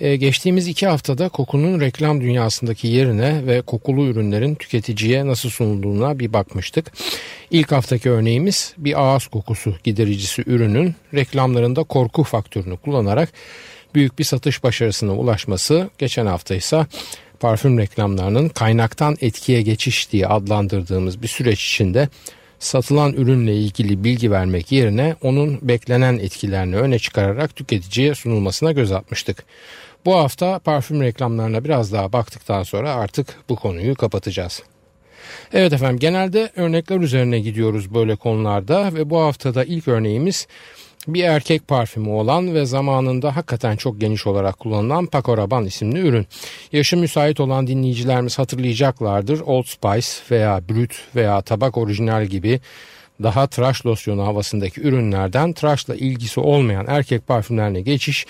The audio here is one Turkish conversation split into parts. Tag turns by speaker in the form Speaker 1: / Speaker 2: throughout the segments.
Speaker 1: Ee, geçtiğimiz iki haftada kokunun reklam dünyasındaki yerine ve kokulu ürünlerin tüketiciye nasıl sunulduğuna bir bakmıştık. İlk haftaki örneğimiz bir ağız kokusu gidericisi ürünün reklamlarında korku faktörünü kullanarak büyük bir satış başarısına ulaşması. Geçen hafta ise parfüm reklamlarının kaynaktan etkiye geçiş diye adlandırdığımız bir süreç içinde satılan ürünle ilgili bilgi vermek yerine onun beklenen etkilerini öne çıkararak tüketiciye sunulmasına göz atmıştık. Bu hafta parfüm reklamlarına biraz daha baktıktan sonra artık bu konuyu kapatacağız. Evet efendim genelde örnekler üzerine gidiyoruz böyle konularda ve bu haftada ilk örneğimiz bir erkek parfümü olan ve zamanında hakikaten çok geniş olarak kullanılan Paco Rabanne isimli ürün. Yaşı müsait olan dinleyicilerimiz hatırlayacaklardır. Old Spice veya Brut veya Tabak Orijinal gibi daha tıraş losyonu havasındaki ürünlerden tıraşla ilgisi olmayan erkek parfümlerine geçiş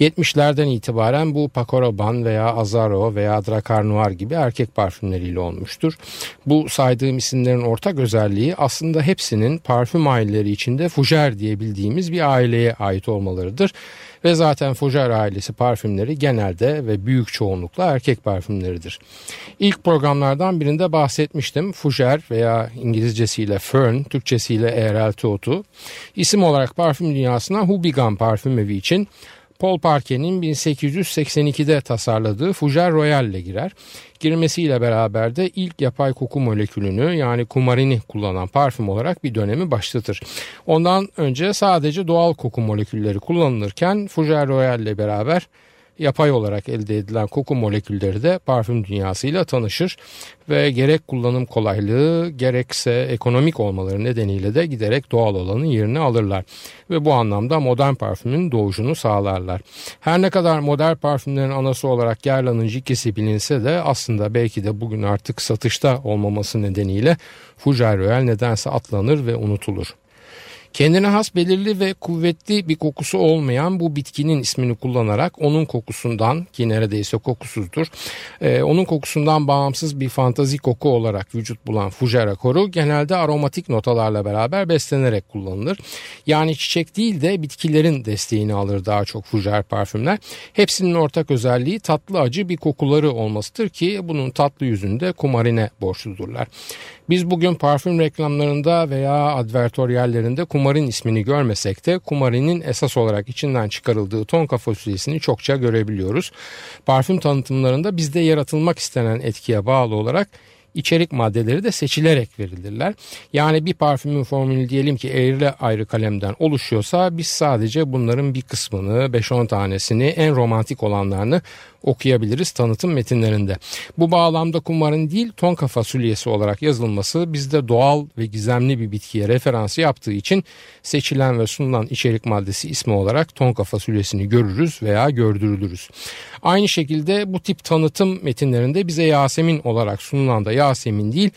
Speaker 1: 70'lerden itibaren bu Paco Rabanne veya Azaro veya Dracar Noir gibi erkek parfümleriyle olmuştur. Bu saydığım isimlerin ortak özelliği aslında hepsinin parfüm aileleri içinde Fougère diye bildiğimiz bir aileye ait olmalarıdır. Ve zaten Fougère ailesi parfümleri genelde ve büyük çoğunlukla erkek parfümleridir. İlk programlardan birinde bahsetmiştim. Fougère veya İngilizcesiyle Fern, Türkçesiyle eğrelti otu. İsim olarak parfüm dünyasına Hubigan parfümevi için Paul Parker'in 1882'de tasarladığı Fougère Royal ile girer. Girmesiyle beraber de ilk yapay koku molekülünü yani kumarini kullanan parfüm olarak bir dönemi başlatır. Ondan önce sadece doğal koku molekülleri kullanılırken Fougère Royal ile beraber yapay olarak elde edilen koku molekülleri de parfüm dünyasıyla tanışır ve gerek kullanım kolaylığı gerekse ekonomik olmaları nedeniyle de giderek doğal olanın yerini alırlar ve bu anlamda modern parfümün doğuşunu sağlarlar. Her ne kadar modern parfümlerin anası olarak Guerlain'ın ikisi bilinse de aslında belki de bugün artık satışta olmaması nedeniyle Fougère Royal nedense atlanır ve unutulur. Kendine has belirli ve kuvvetli bir kokusu olmayan bu bitkinin ismini kullanarak onun kokusundan ki neredeyse kokusuzdur. E, onun kokusundan bağımsız bir fantazi koku olarak vücut bulan Fougère koru genelde aromatik notalarla beraber beslenerek kullanılır. Yani çiçek değil de bitkilerin desteğini alır daha çok Fougère parfümler. Hepsinin ortak özelliği tatlı acı bir kokuları olmasıdır ki bunun tatlı yüzünde kumarine borçludurlar. Biz bugün parfüm reklamlarında veya advertoryallerinde kumarin ismini görmesek de kumarinin esas olarak içinden çıkarıldığı tonka fasulyesini çokça görebiliyoruz. Parfüm tanıtımlarında bizde yaratılmak istenen etkiye bağlı olarak içerik maddeleri de seçilerek verilirler. Yani bir parfümün formülü diyelim ki eğri ayrı kalemden oluşuyorsa biz sadece bunların bir kısmını 5-10 tanesini en romantik olanlarını okuyabiliriz tanıtım metinlerinde. Bu bağlamda kumarın değil tonka fasulyesi olarak yazılması bizde doğal ve gizemli bir bitkiye referans yaptığı için seçilen ve sunulan içerik maddesi ismi olarak tonka fasulyesini görürüz veya gördürülürüz. Aynı şekilde bu tip tanıtım metinlerinde bize Yasemin olarak sunulan da Yasemin değil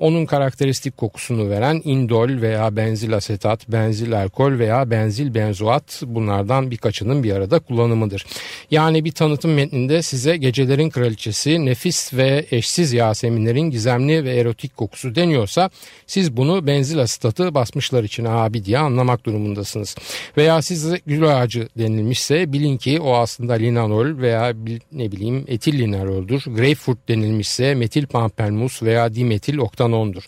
Speaker 1: onun karakteristik kokusunu veren indol veya benzil asetat, benzil alkol veya benzil benzoat bunlardan birkaçının bir arada kullanımıdır. Yani bir tanıtım metninde size gecelerin kraliçesi, nefis ve eşsiz Yaseminlerin gizemli ve erotik kokusu deniyorsa siz bunu benzil asetatı basmışlar için abi diye anlamak durumundasınız. Veya size gül ağacı denilmişse bilin ki o aslında linalol veya ne bileyim etil linaloldür. Grapefruit denilmişse metil pampermus veya dimetil oktan kanondur.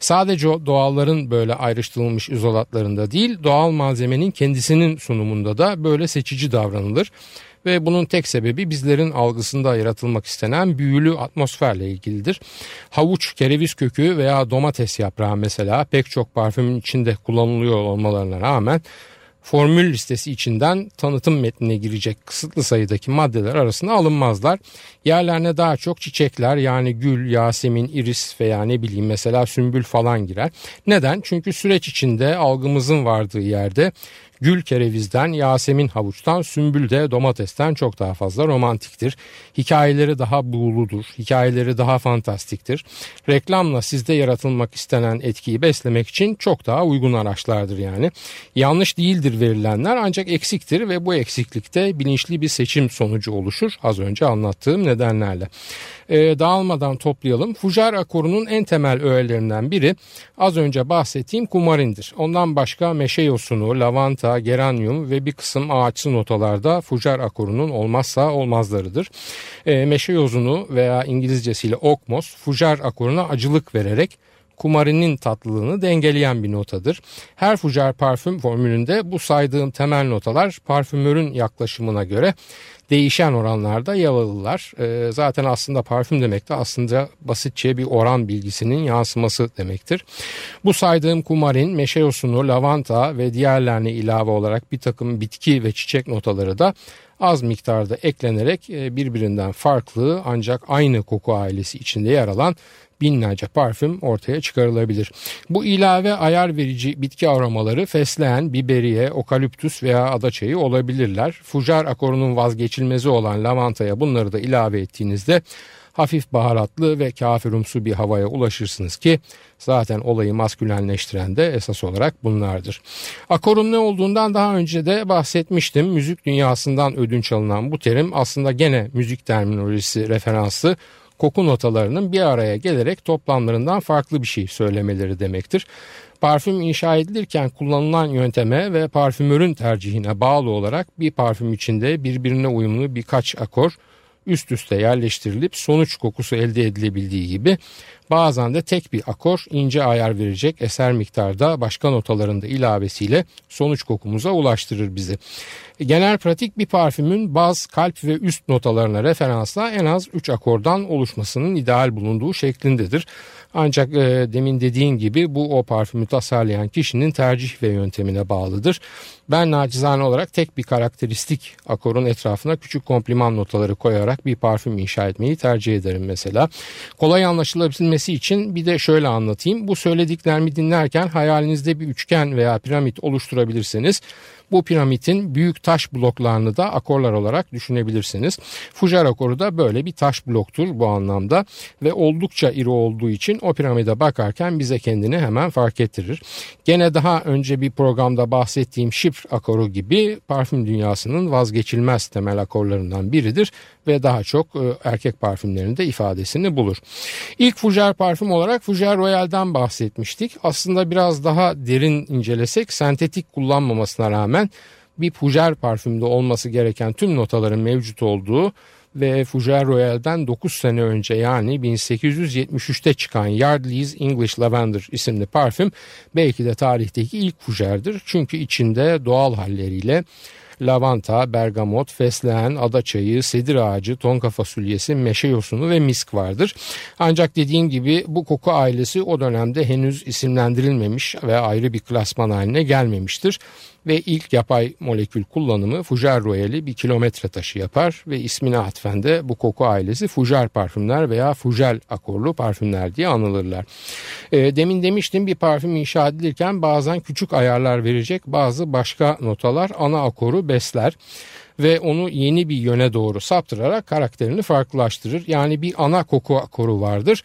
Speaker 1: Sadece o doğalların böyle ayrıştırılmış izolatlarında değil doğal malzemenin kendisinin sunumunda da böyle seçici davranılır ve bunun tek sebebi bizlerin algısında yaratılmak istenen büyülü atmosferle ilgilidir. Havuç, kereviz kökü veya domates yaprağı mesela pek çok parfümün içinde kullanılıyor olmalarına rağmen formül listesi içinden tanıtım metnine girecek kısıtlı sayıdaki maddeler arasında alınmazlar. Yerlerine daha çok çiçekler yani gül, yasemin, iris veya ne bileyim mesela sümbül falan girer. Neden? Çünkü süreç içinde algımızın vardığı yerde Gül kerevizden, Yasemin havuçtan, sümbül de domatesten çok daha fazla romantiktir. Hikayeleri daha buğuludur, hikayeleri daha fantastiktir. Reklamla sizde yaratılmak istenen etkiyi beslemek için çok daha uygun araçlardır yani. Yanlış değildir verilenler ancak eksiktir ve bu eksiklikte bilinçli bir seçim sonucu oluşur az önce anlattığım nedenlerle. Ee, dağılmadan toplayalım. Fujar akorunun en temel öğelerinden biri az önce bahsettiğim kumarindir. Ondan başka meşe yosunu, lavanta, geranyum ve bir kısım ağaçsı notalarda fujar akorunun olmazsa olmazlarıdır. Ee, meşe yosunu veya İngilizcesiyle okmos fujar akoruna acılık vererek kumarinin tatlılığını dengeleyen bir notadır. Her fujar parfüm formülünde bu saydığım temel notalar parfümörün yaklaşımına göre değişen oranlarda yer alırlar. E, zaten aslında parfüm demek de aslında basitçe bir oran bilgisinin yansıması demektir. Bu saydığım kumarin, meşe yosunu, lavanta ve diğerlerine ilave olarak bir takım bitki ve çiçek notaları da az miktarda eklenerek e, birbirinden farklı ancak aynı koku ailesi içinde yer alan binlerce parfüm ortaya çıkarılabilir. Bu ilave ayar verici bitki aromaları fesleğen, biberiye, okaliptüs veya adaçayı olabilirler. Fujar akorunun vazgeçilmezi olan lavantaya bunları da ilave ettiğinizde hafif baharatlı ve kafirumsu bir havaya ulaşırsınız ki zaten olayı maskülenleştiren de esas olarak bunlardır. Akorun ne olduğundan daha önce de bahsetmiştim. Müzik dünyasından ödünç alınan bu terim aslında gene müzik terminolojisi referansı koku notalarının bir araya gelerek toplamlarından farklı bir şey söylemeleri demektir. Parfüm inşa edilirken kullanılan yönteme ve parfümörün tercihine bağlı olarak bir parfüm içinde birbirine uyumlu birkaç akor üst üste yerleştirilip sonuç kokusu elde edilebildiği gibi bazen de tek bir akor ince ayar verecek eser miktarda başka notalarında ilavesiyle sonuç kokumuza ulaştırır bizi. Genel pratik bir parfümün baz, kalp ve üst notalarına referansla en az 3 akordan oluşmasının ideal bulunduğu şeklindedir. Ancak e, demin dediğin gibi bu o parfümü tasarlayan kişinin tercih ve yöntemine bağlıdır. Ben nacizane olarak tek bir karakteristik akorun etrafına küçük kompliman notaları koyarak bir parfüm inşa etmeyi tercih ederim mesela. Kolay anlaşılabilmesi için bir de şöyle anlatayım. Bu söylediklerimi dinlerken hayalinizde bir üçgen veya piramit oluşturabilirseniz bu piramidin büyük taş bloklarını da akorlar olarak düşünebilirsiniz. Fujar akoru da böyle bir taş bloktur bu anlamda ve oldukça iri olduğu için o piramide bakarken bize kendini hemen fark ettirir. Gene daha önce bir programda bahsettiğim şifr akoru gibi parfüm dünyasının vazgeçilmez temel akorlarından biridir ve daha çok e, erkek parfümlerinde ifadesini bulur. İlk Fujar parfüm olarak Fujar Royal'den bahsetmiştik. Aslında biraz daha derin incelesek sentetik kullanmamasına rağmen bir Fujar parfümde olması gereken tüm notaların mevcut olduğu ve Fougère Royal'den 9 sene önce yani 1873'te çıkan Yardley's English Lavender isimli parfüm belki de tarihteki ilk Fougere'dir. Çünkü içinde doğal halleriyle lavanta, bergamot, fesleğen, adaçayı, sedir ağacı, tonka fasulyesi, meşe yosunu ve misk vardır. Ancak dediğim gibi bu koku ailesi o dönemde henüz isimlendirilmemiş ve ayrı bir klasman haline gelmemiştir ve ilk yapay molekül kullanımı Fujar Royal'i bir kilometre taşı yapar ve ismine atfen de bu koku ailesi Fujar parfümler veya Fujel akorlu parfümler diye anılırlar. E, demin demiştim bir parfüm inşa edilirken bazen küçük ayarlar verecek bazı başka notalar ana akoru besler ve onu yeni bir yöne doğru saptırarak karakterini farklılaştırır. Yani bir ana koku akoru vardır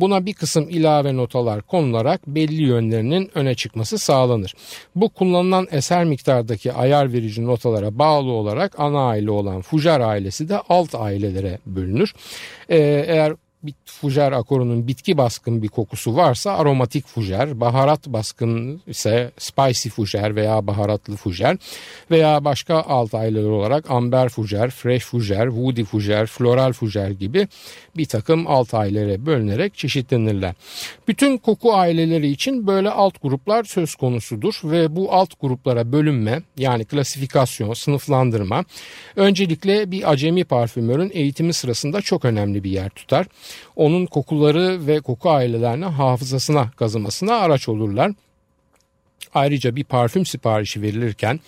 Speaker 1: Buna bir kısım ilave notalar konularak belli yönlerinin öne çıkması sağlanır. Bu kullanılan eser miktardaki ayar verici notalara bağlı olarak ana aile olan Fujar ailesi de alt ailelere bölünür. Ee, eğer bir fujer akorunun bitki baskın bir kokusu varsa aromatik fujer, baharat baskın ise spicy fujer veya baharatlı fujer veya başka alt aileler olarak amber fujer, fresh fujer, woody fujer, floral fujer gibi bir takım alt ailelere bölünerek çeşitlenirler. Bütün koku aileleri için böyle alt gruplar söz konusudur ve bu alt gruplara bölünme yani klasifikasyon, sınıflandırma öncelikle bir acemi parfümörün eğitimi sırasında çok önemli bir yer tutar onun kokuları ve koku ailelerine hafızasına kazımasına araç olurlar. Ayrıca bir parfüm siparişi verilirken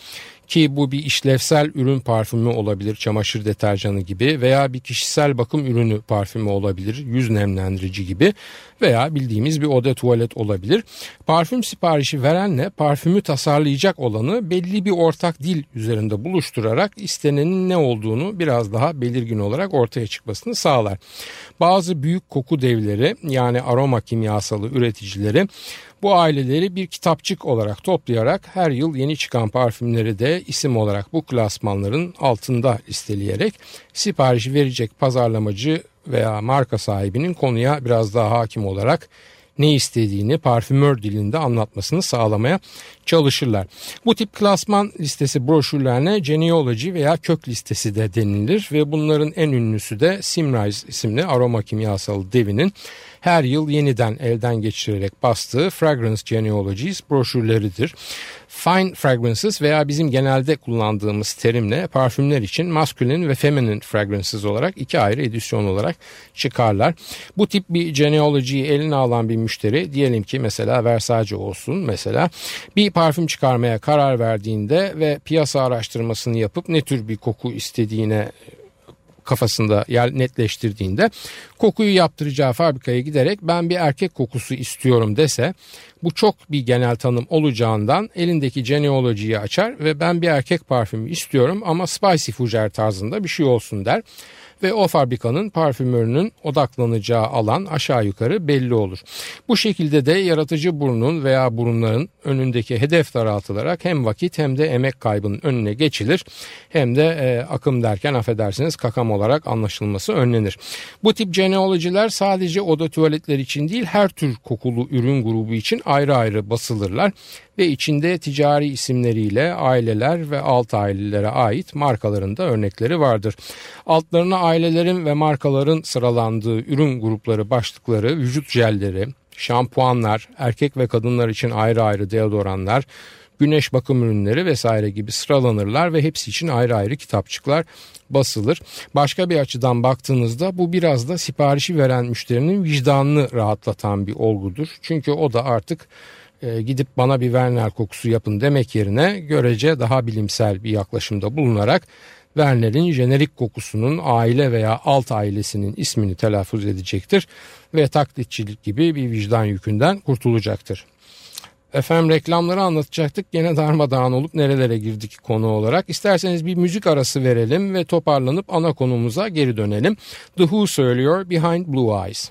Speaker 1: ki bu bir işlevsel ürün parfümü olabilir çamaşır deterjanı gibi veya bir kişisel bakım ürünü parfümü olabilir yüz nemlendirici gibi veya bildiğimiz bir oda tuvalet olabilir. Parfüm siparişi verenle parfümü tasarlayacak olanı belli bir ortak dil üzerinde buluşturarak istenenin ne olduğunu biraz daha belirgin olarak ortaya çıkmasını sağlar. Bazı büyük koku devleri yani aroma kimyasalı üreticileri bu aileleri bir kitapçık olarak toplayarak her yıl yeni çıkan parfümleri de isim olarak bu klasmanların altında listeleyerek siparişi verecek pazarlamacı veya marka sahibinin konuya biraz daha hakim olarak ne istediğini parfümör dilinde anlatmasını sağlamaya çalışırlar. Bu tip klasman listesi broşürlerine genealogy veya kök listesi de denilir ve bunların en ünlüsü de Simrise isimli aroma kimyasal devinin her yıl yeniden elden geçirerek bastığı Fragrance Genealogies broşürleridir. Fine fragrances veya bizim genelde kullandığımız terimle parfümler için masculine ve feminine fragrances olarak iki ayrı edisyon olarak çıkarlar. Bu tip bir genealogy'yi eline alan bir müşteri diyelim ki mesela Versace olsun mesela bir parfüm çıkarmaya karar verdiğinde ve piyasa araştırmasını yapıp ne tür bir koku istediğine kafasında yer netleştirdiğinde kokuyu yaptıracağı fabrikaya giderek ben bir erkek kokusu istiyorum dese bu çok bir genel tanım olacağından elindeki genealojiyi açar ve ben bir erkek parfümü istiyorum ama spicy fougere tarzında bir şey olsun der ve o fabrikanın parfümörünün odaklanacağı alan aşağı yukarı belli olur. Bu şekilde de yaratıcı burnun veya burunların önündeki hedef daraltılarak hem vakit hem de emek kaybının önüne geçilir hem de e, akım derken affedersiniz kakam olarak anlaşılması önlenir. Bu tip genealojiler sadece oda tuvaletler için değil her tür kokulu ürün grubu için ayrı ayrı basılırlar ve içinde ticari isimleriyle aileler ve alt ailelere ait markaların da örnekleri vardır. Altlarına ailelerin ve markaların sıralandığı ürün grupları başlıkları vücut jelleri, şampuanlar, erkek ve kadınlar için ayrı ayrı deodoranlar, güneş bakım ürünleri vesaire gibi sıralanırlar ve hepsi için ayrı ayrı kitapçıklar basılır. Başka bir açıdan baktığınızda bu biraz da siparişi veren müşterinin vicdanını rahatlatan bir olgudur. Çünkü o da artık e, gidip bana bir Werner kokusu yapın demek yerine görece daha bilimsel bir yaklaşımda bulunarak Werner'in jenerik kokusunun aile veya alt ailesinin ismini telaffuz edecektir ve taklitçilik gibi bir vicdan yükünden kurtulacaktır. Efendim reklamları anlatacaktık. Gene darmadağın olup nerelere girdik konu olarak. İsterseniz bir müzik arası verelim ve toparlanıp ana konumuza geri dönelim. The Who söylüyor Behind Blue Eyes.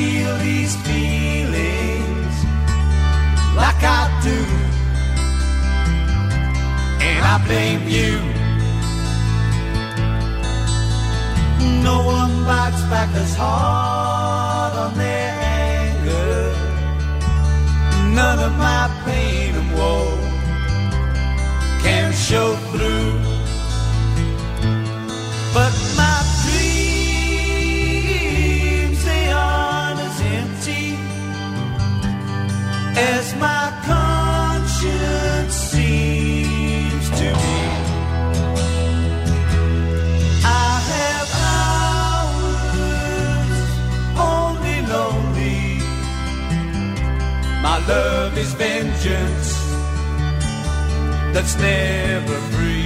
Speaker 1: feel these feelings like I do. And I blame you. No one bites back as hard on their anger. None of my pain and woe can show through. Love is vengeance that's never free.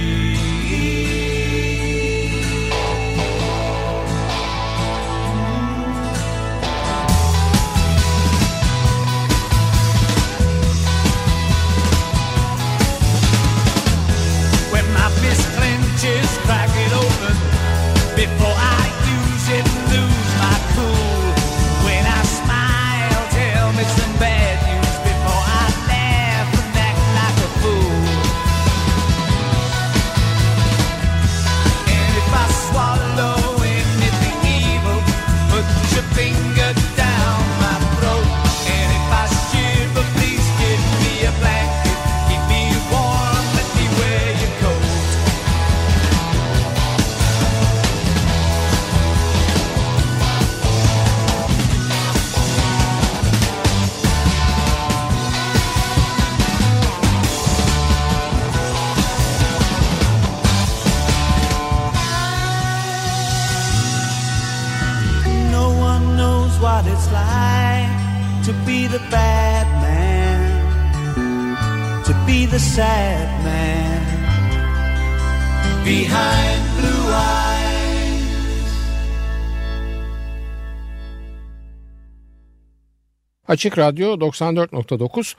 Speaker 1: Açık Radyo 94.9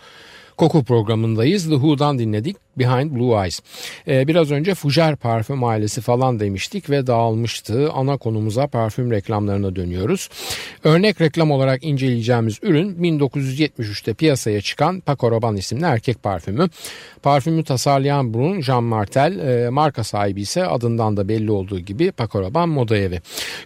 Speaker 1: Koku programındayız. The Who'dan dinledik. Behind Blue Eyes. Ee, biraz önce Fujer parfüm ailesi falan demiştik ve dağılmıştı. Ana konumuza parfüm reklamlarına dönüyoruz. Örnek reklam olarak inceleyeceğimiz ürün 1973'te piyasaya çıkan Paco Rabanne isimli erkek parfümü. Parfümü tasarlayan Brun Jean Martel, e, marka sahibi ise adından da belli olduğu gibi Paco Rabanne moda evi.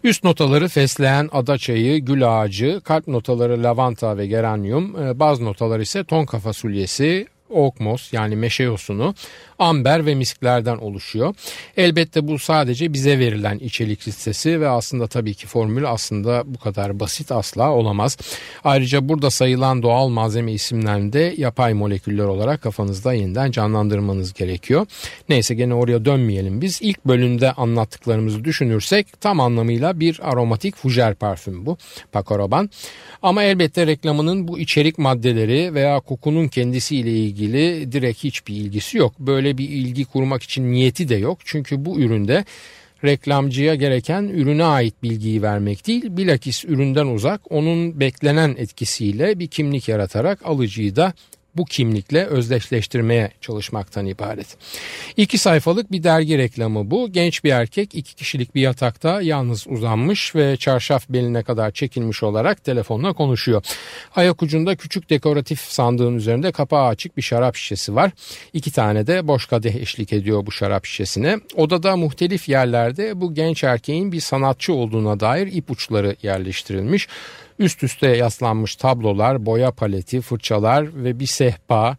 Speaker 1: Üst notaları fesleğen, ada çayı, gül ağacı, kalp notaları lavanta ve geranyum, e, baz notaları ise tonka fasulyesi, okmos yani meşe yosunu, amber ve misklerden oluşuyor. Elbette bu sadece bize verilen içerik listesi ve aslında tabii ki formül aslında bu kadar basit asla olamaz. Ayrıca burada sayılan doğal malzeme isimlerini de yapay moleküller olarak kafanızda yeniden canlandırmanız gerekiyor. Neyse gene oraya dönmeyelim biz. İlk bölümde anlattıklarımızı düşünürsek tam anlamıyla bir aromatik fujer parfüm bu Paco Rabanne. Ama elbette reklamının bu içerik maddeleri veya kokunun kendisiyle ilgili direkt hiçbir ilgisi yok. Böyle bir ilgi kurmak için niyeti de yok. Çünkü bu üründe reklamcıya gereken ürüne ait bilgiyi vermek değil, bilakis üründen uzak onun beklenen etkisiyle bir kimlik yaratarak alıcıyı da bu kimlikle özdeşleştirmeye çalışmaktan ibaret. İki sayfalık bir dergi reklamı bu. Genç bir erkek iki kişilik bir yatakta yalnız uzanmış ve çarşaf beline kadar çekilmiş olarak telefonla konuşuyor. Ayak ucunda küçük dekoratif sandığın üzerinde kapağı açık bir şarap şişesi var. İki tane de boş kadeh eşlik ediyor bu şarap şişesine. Odada muhtelif yerlerde bu genç erkeğin bir sanatçı olduğuna dair ipuçları yerleştirilmiş. Üst üste yaslanmış tablolar, boya paleti, fırçalar ve bir sehpa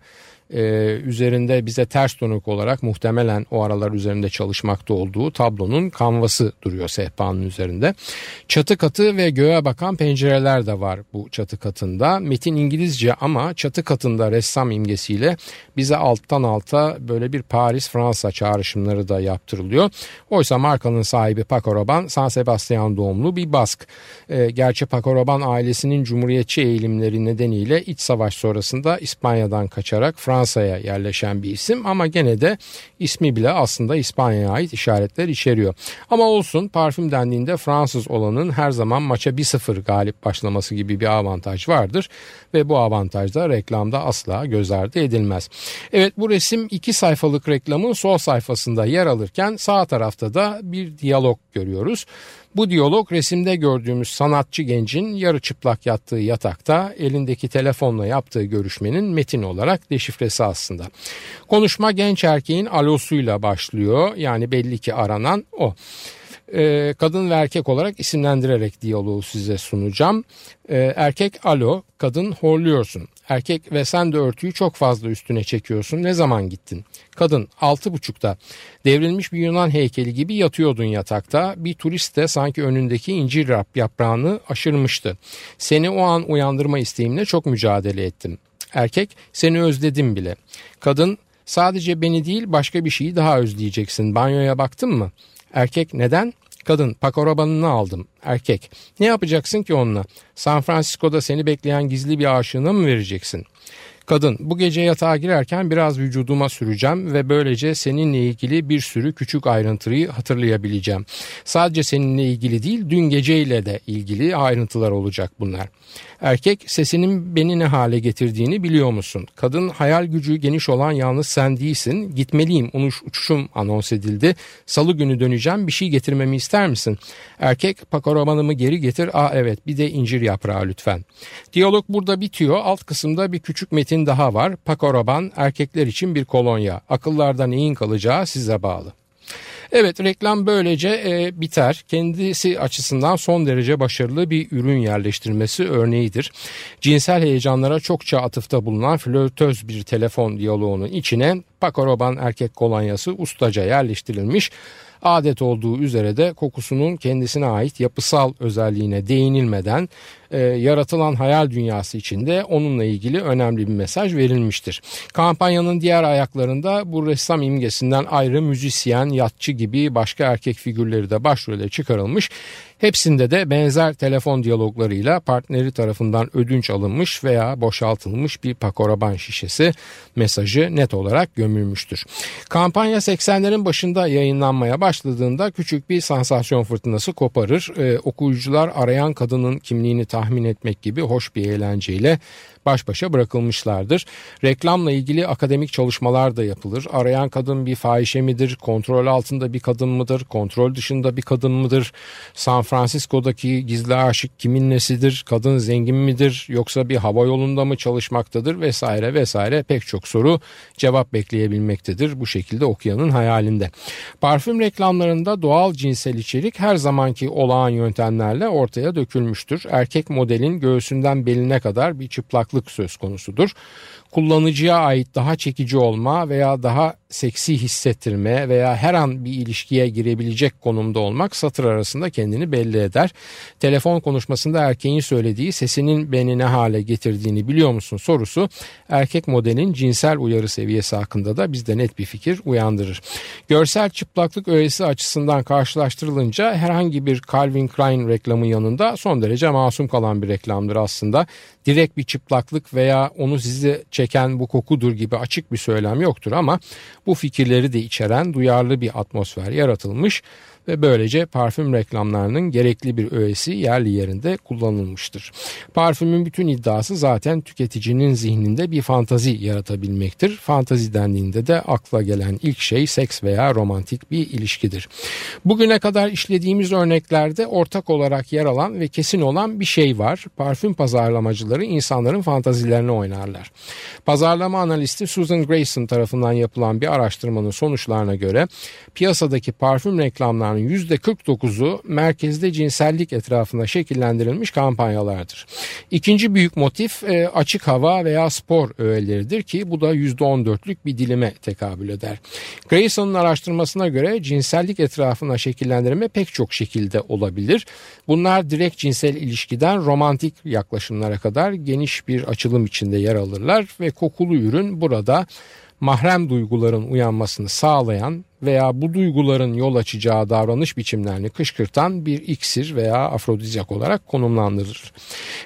Speaker 1: e, üzerinde bize ters dönük olarak muhtemelen o aralar üzerinde çalışmakta olduğu tablonun kanvası duruyor sehpanın üzerinde. Çatı katı ve göğe bakan pencereler de var bu çatı katında. Metin İngilizce ama çatı katında ressam imgesiyle bize alttan alta böyle bir Paris Fransa çağrışımları da yaptırılıyor. Oysa markanın sahibi Paco Rabanne San Sebastian doğumlu bir Bask. E, gerçi Paco Rabanne ailesinin cumhuriyetçi eğilimleri nedeniyle iç savaş sonrasında İspanya'dan kaçarak Fransa Fransa'ya yerleşen bir isim ama gene de ismi bile aslında İspanya'ya ait işaretler içeriyor. Ama olsun parfüm dendiğinde Fransız olanın her zaman maça 1-0 galip başlaması gibi bir avantaj vardır ve bu avantaj da reklamda asla göz ardı edilmez. Evet bu resim iki sayfalık reklamın sol sayfasında yer alırken sağ tarafta da bir diyalog görüyoruz. Bu diyalog resimde gördüğümüz sanatçı gencin yarı çıplak yattığı yatakta elindeki telefonla yaptığı görüşmenin metin olarak deşifresi aslında. Konuşma genç erkeğin alosuyla başlıyor yani belli ki aranan o e, kadın ve erkek olarak isimlendirerek diyaloğu size sunacağım. E, erkek alo, kadın horluyorsun. Erkek ve sen de örtüyü çok fazla üstüne çekiyorsun. Ne zaman gittin? Kadın altı buçukta. Devrilmiş bir Yunan heykeli gibi yatıyordun yatakta. Bir turist de sanki önündeki incir yaprağını aşırmıştı. Seni o an uyandırma isteğimle çok mücadele ettim. Erkek seni özledim bile. Kadın sadece beni değil başka bir şeyi daha özleyeceksin. Banyoya baktın mı? Erkek neden? Kadın pakorabanını aldım. Erkek ne yapacaksın ki onunla? San Francisco'da seni bekleyen gizli bir aşığına mı vereceksin? Kadın bu gece yatağa girerken biraz vücuduma süreceğim ve böylece seninle ilgili bir sürü küçük ayrıntıyı hatırlayabileceğim. Sadece seninle ilgili değil dün geceyle de ilgili ayrıntılar olacak bunlar. Erkek sesinin beni ne hale getirdiğini biliyor musun? Kadın hayal gücü geniş olan yalnız sen değilsin. Gitmeliyim unuş uçuşum anons edildi. Salı günü döneceğim bir şey getirmemi ister misin? Erkek pakoromanımı geri getir. Aa evet bir de incir yaprağı lütfen. Diyalog burada bitiyor. Alt kısımda bir küçük metin daha var. Pakoroban erkekler için bir kolonya. Akıllarda neyin kalacağı size bağlı. Evet reklam böylece e, biter. Kendisi açısından son derece başarılı bir ürün yerleştirmesi örneğidir. Cinsel heyecanlara çokça atıfta bulunan flörtöz bir telefon diyaloğunun içine Pakoroban erkek kolonyası ustaca yerleştirilmiş. Adet olduğu üzere de kokusunun kendisine ait yapısal özelliğine değinilmeden e, yaratılan hayal dünyası içinde onunla ilgili önemli bir mesaj verilmiştir. Kampanyanın diğer ayaklarında bu ressam imgesinden ayrı müzisyen, yatçı gibi başka erkek figürleri de başrole çıkarılmış Hepsinde de benzer telefon diyaloglarıyla partneri tarafından ödünç alınmış veya boşaltılmış bir pakoraban şişesi mesajı net olarak gömülmüştür. Kampanya 80'lerin başında yayınlanmaya başladığında küçük bir sansasyon fırtınası koparır. Ee, okuyucular arayan kadının kimliğini tahmin etmek gibi hoş bir eğlenceyle baş başa bırakılmışlardır. Reklamla ilgili akademik çalışmalar da yapılır. Arayan kadın bir fahişe midir? Kontrol altında bir kadın mıdır? Kontrol dışında bir kadın mıdır? San Francisco'daki gizli aşık kimin nesidir? Kadın zengin midir? Yoksa bir hava yolunda mı çalışmaktadır? Vesaire vesaire pek çok soru cevap bekleyebilmektedir. Bu şekilde okuyanın hayalinde. Parfüm reklamlarında doğal cinsel içerik her zamanki olağan yöntemlerle ortaya dökülmüştür. Erkek modelin göğsünden beline kadar bir çıplak farklılık söz konusudur. Kullanıcıya ait daha çekici olma veya daha seksi hissettirme veya her an bir ilişkiye girebilecek konumda olmak satır arasında kendini belli eder. Telefon konuşmasında erkeğin söylediği sesinin beni ne hale getirdiğini biliyor musun sorusu erkek modelin cinsel uyarı seviyesi hakkında da bizde net bir fikir uyandırır. Görsel çıplaklık öğesi açısından karşılaştırılınca herhangi bir Calvin Klein reklamı yanında son derece masum kalan bir reklamdır aslında. Direkt bir çıplaklık veya onu size çeken bu kokudur gibi açık bir söylem yoktur ama bu fikirleri de içeren duyarlı bir atmosfer yaratılmış ve böylece parfüm reklamlarının gerekli bir öğesi yerli yerinde kullanılmıştır. Parfümün bütün iddiası zaten tüketicinin zihninde bir fantazi yaratabilmektir. Fantazi dendiğinde de akla gelen ilk şey seks veya romantik bir ilişkidir. Bugüne kadar işlediğimiz örneklerde ortak olarak yer alan ve kesin olan bir şey var. Parfüm pazarlamacıları insanların fantazilerini oynarlar. Pazarlama analisti Susan Grayson tarafından yapılan bir araştırmanın sonuçlarına göre piyasadaki parfüm reklamlarının kampanyaların %49'u merkezde cinsellik etrafında şekillendirilmiş kampanyalardır. İkinci büyük motif e, açık hava veya spor öğeleridir ki bu da %14'lük bir dilime tekabül eder. Grayson'un araştırmasına göre cinsellik etrafına şekillendirme pek çok şekilde olabilir. Bunlar direkt cinsel ilişkiden romantik yaklaşımlara kadar geniş bir açılım içinde yer alırlar ve kokulu ürün burada mahrem duyguların uyanmasını sağlayan veya bu duyguların yol açacağı davranış biçimlerini kışkırtan bir iksir veya afrodizyak olarak konumlandırılır.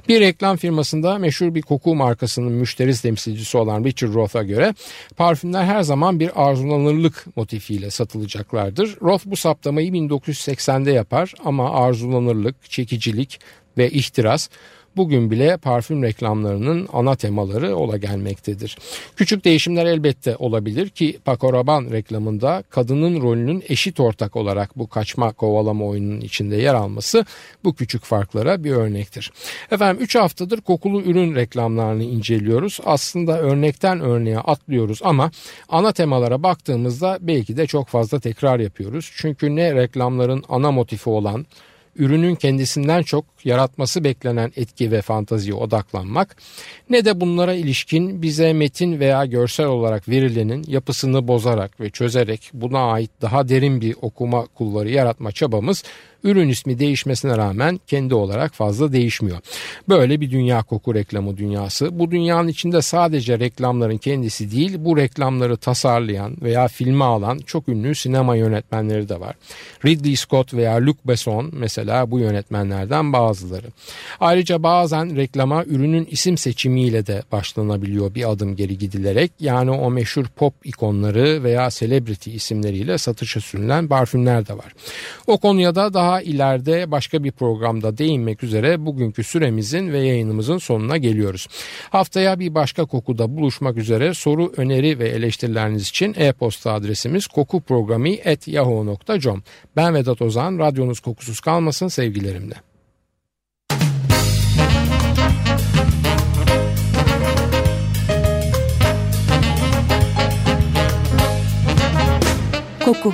Speaker 1: Bir reklam firmasında meşhur bir koku markasının müşteri temsilcisi olan Richard Roth'a göre parfümler her zaman bir arzulanırlık motifiyle satılacaklardır. Roth bu saptamayı 1980'de yapar ama arzulanırlık, çekicilik ve ihtiras bugün bile parfüm reklamlarının ana temaları ola gelmektedir. Küçük değişimler elbette olabilir ki Paco Rabanne reklamında kadının rolünün eşit ortak olarak bu kaçma kovalama oyununun içinde yer alması bu küçük farklara bir örnektir. Efendim 3 haftadır kokulu ürün reklamlarını inceliyoruz. Aslında örnekten örneğe atlıyoruz ama ana temalara baktığımızda belki de çok fazla tekrar yapıyoruz. Çünkü ne reklamların ana motifi olan ürünün kendisinden çok yaratması beklenen etki ve fantaziye odaklanmak ne de bunlara ilişkin bize metin veya görsel olarak verilenin yapısını bozarak ve çözerek buna ait daha derin bir okuma kulları yaratma çabamız ürün ismi değişmesine rağmen kendi olarak fazla değişmiyor. Böyle bir dünya koku reklamı dünyası. Bu dünyanın içinde sadece reklamların kendisi değil bu reklamları tasarlayan veya filme alan çok ünlü sinema yönetmenleri de var. Ridley Scott veya Luc Besson mesela bu yönetmenlerden bazıları. Ayrıca bazen reklama ürünün isim seçimiyle de başlanabiliyor bir adım geri gidilerek. Yani o meşhur pop ikonları veya celebrity isimleriyle satışa sürülen parfümler de var. O konuya da daha ileride başka bir programda değinmek üzere bugünkü süremizin ve yayınımızın sonuna geliyoruz. Haftaya bir başka kokuda buluşmak üzere soru, öneri ve eleştirileriniz için e-posta adresimiz kokuprogrami.yahoo.com Ben Vedat Ozan, radyonuz kokusuz kalmasın sevgilerimle.
Speaker 2: Koku